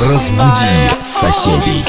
Разбуди соседей.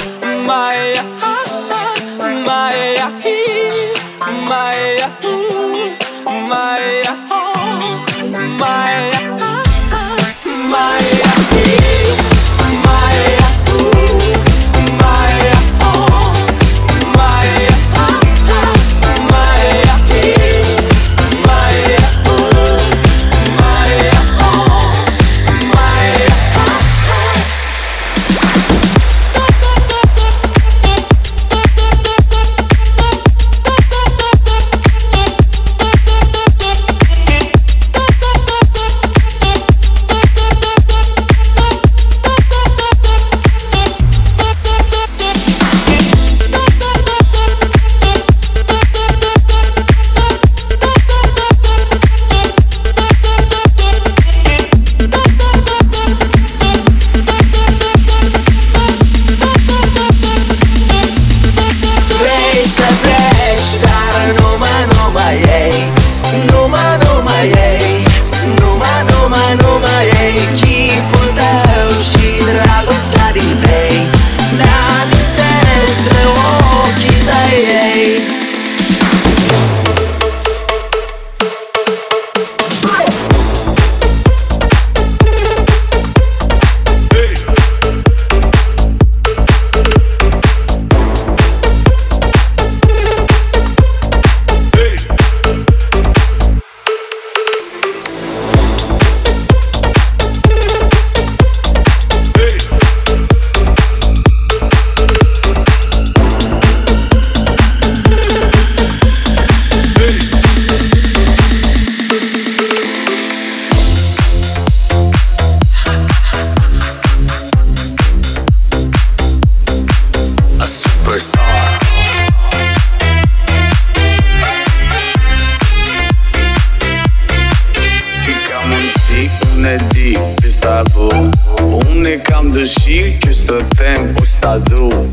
și Christophem Ustadu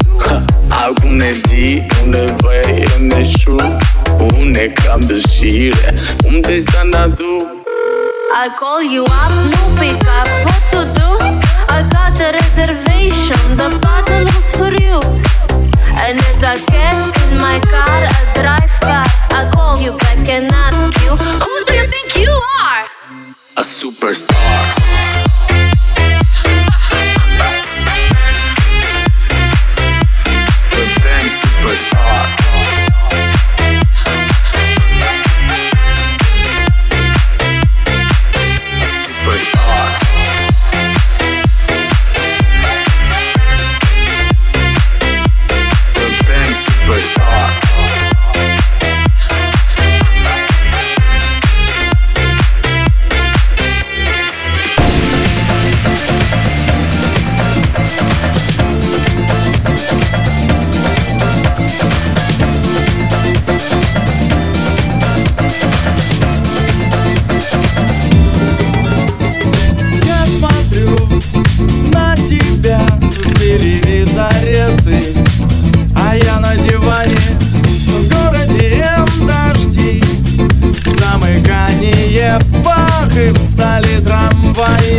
Acum ne zi, unde vei, ne șu Unde cam dășire, unde sta nadu I call you up, nu pick up, what to do? I got a reservation, the bottle was for you And as I get in my car, I drive far I call you back and ask you, who do you think you are? A superstar.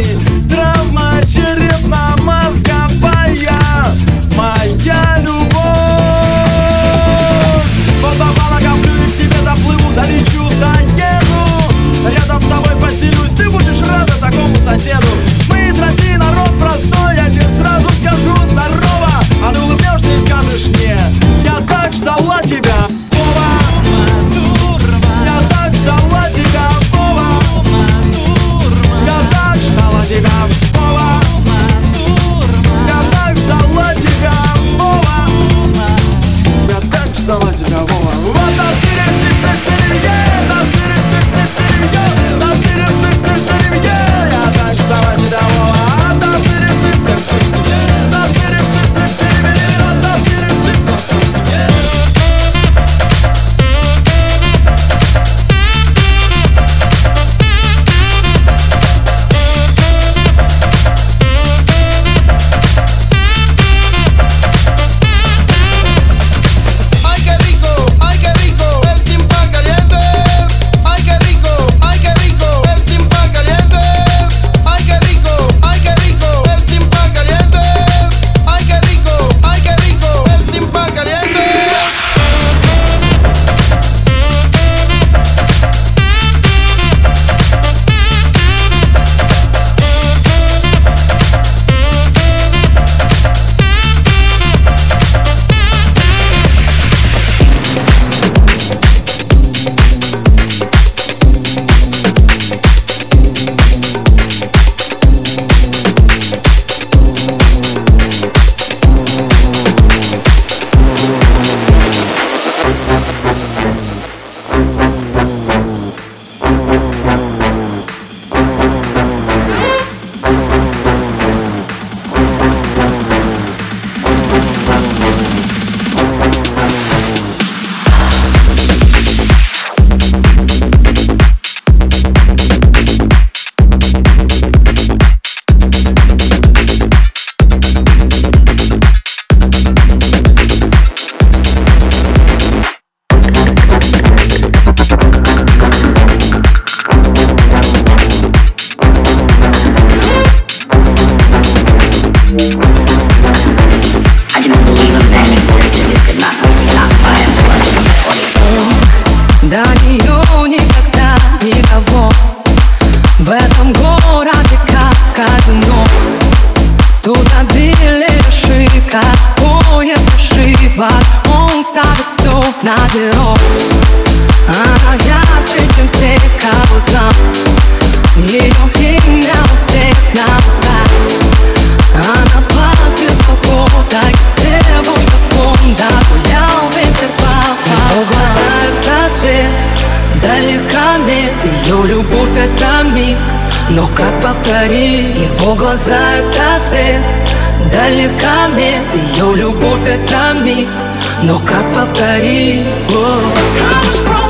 it. Повтори Его глаза это свет Далека мед. Ее любовь это миг. Но как повторить? Мегамікс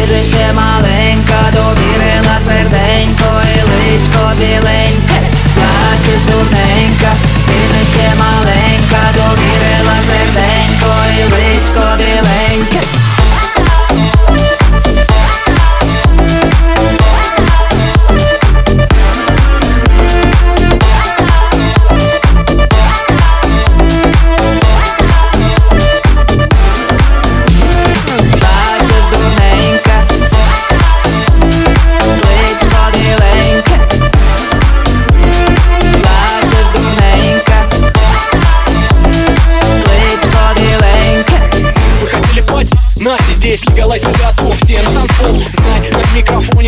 дурненька, ти же ще маленька Довірила серденько і личко біленьке Бачиш, дурненька, ти же ще маленька Довірила серденько і личко біленьке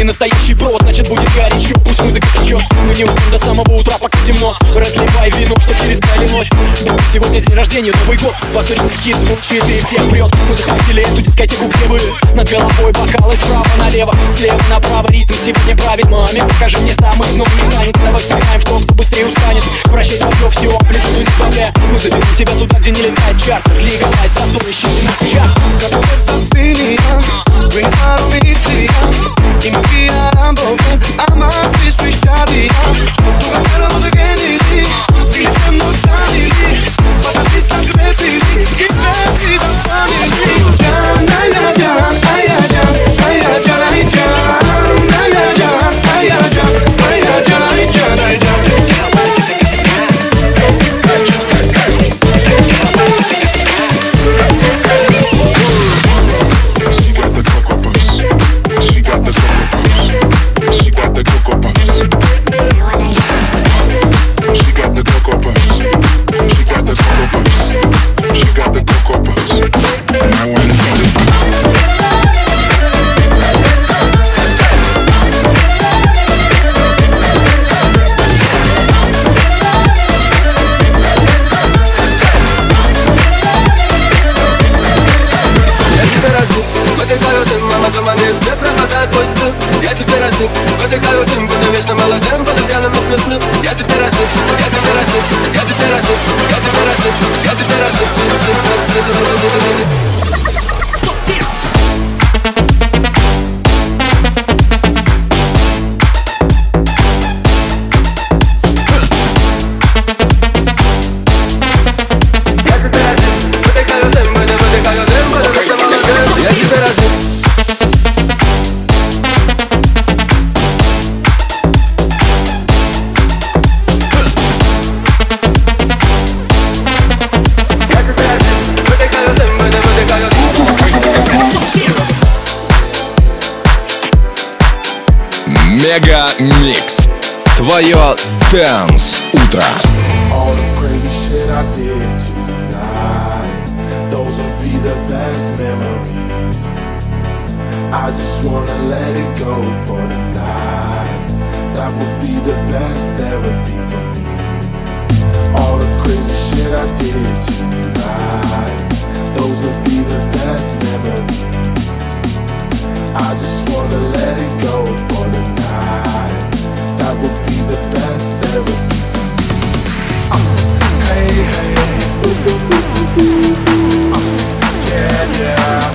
Микрофоне настоящий провод Значит будет горячо, пусть музыка течет Мы не уснем до самого утра, пока темно. Разливай вино, что через край Да, сегодня день рождения, Новый год. Восточный хит звучит и всех прет Мы захватили эту дискотеку, где вы. Над головой бокалы справа налево Слева направо. Ритм сегодня правит Маме, покажи мне самый снова не станет. Давай сыграем в то, кто быстрее устанет. Вращай свое всю амплитуду не сбавляя Мы заберем тебя туда, где не летает чарт Легалайз, который ищите нас сейчас the best memories. I just wanna let it go for the night. That would be the best therapy for me. All the crazy shit I did tonight, those would be the best memories. I just wanna let it go for the night. That would be the best therapy uh, Hey, hey. Ooh, ooh, ooh, yeah, yeah.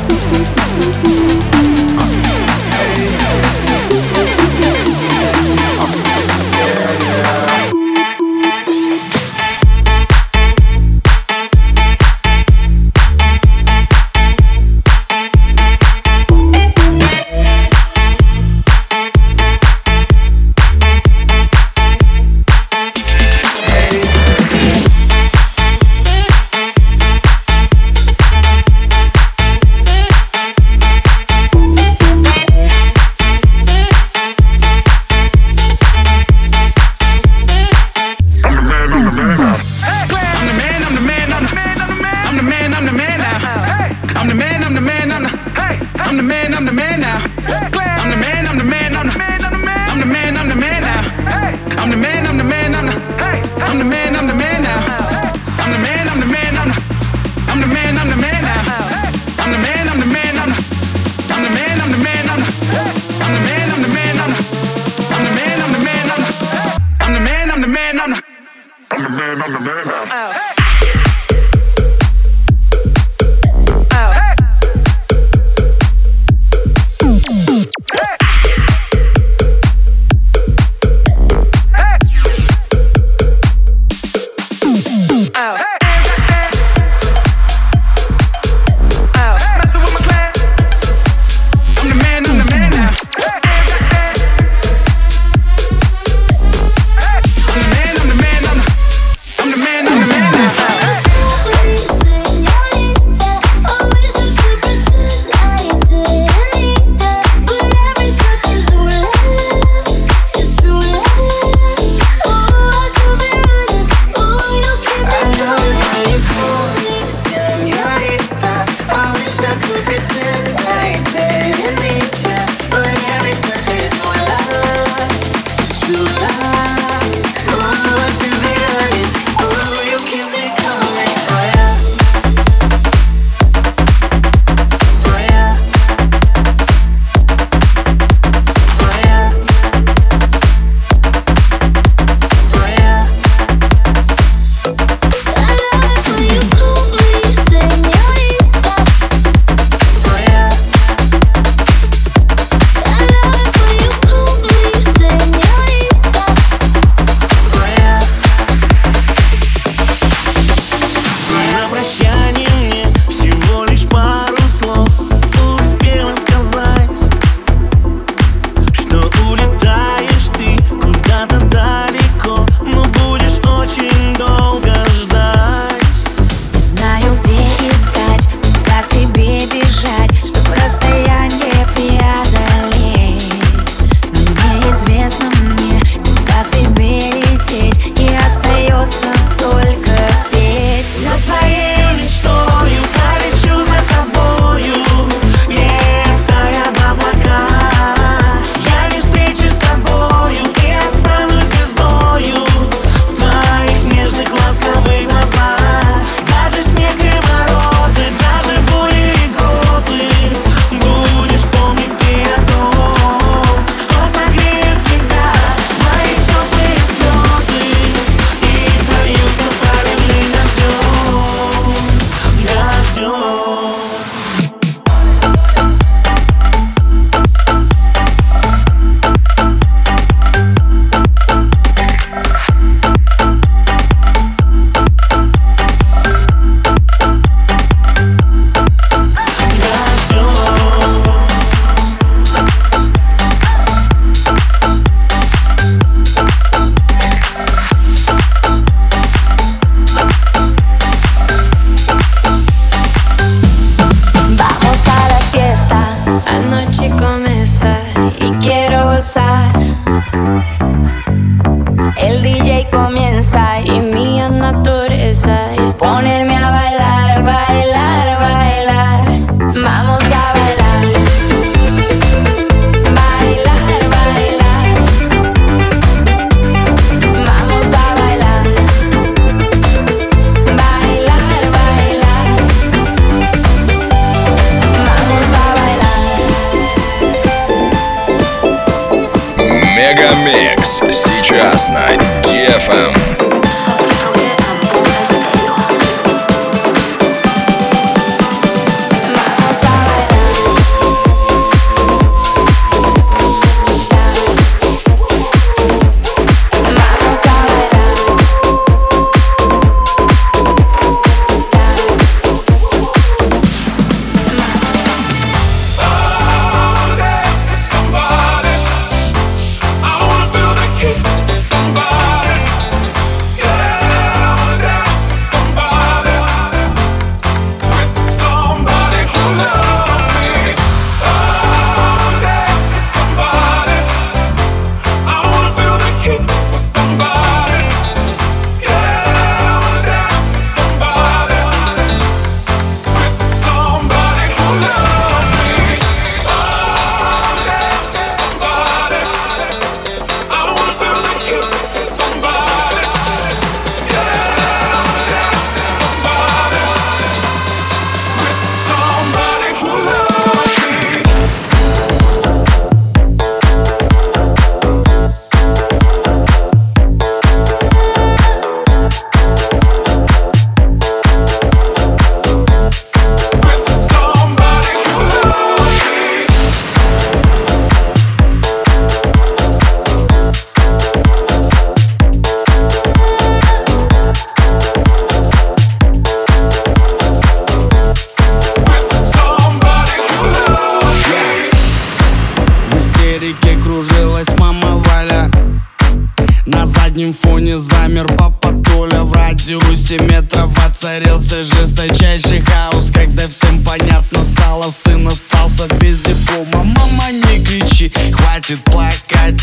Микс сейчас на DFM.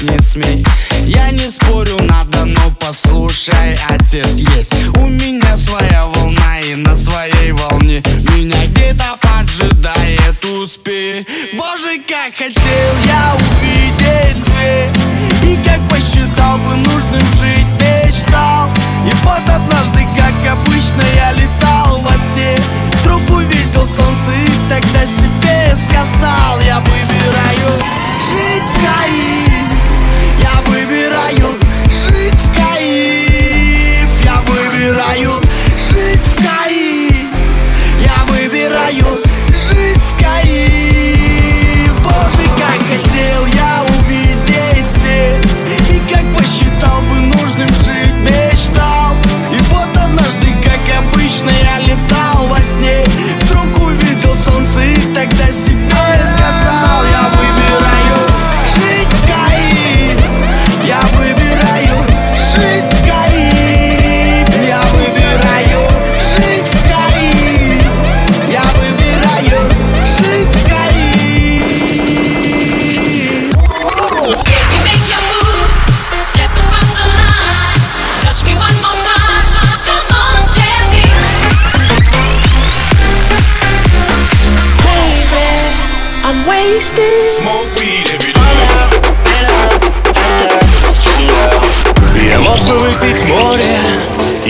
не смей. Я не спорю, надо, но послушай, отец есть. У меня своя волна и на своей волне. Меня где-то поджидает успех. Боже, как хотел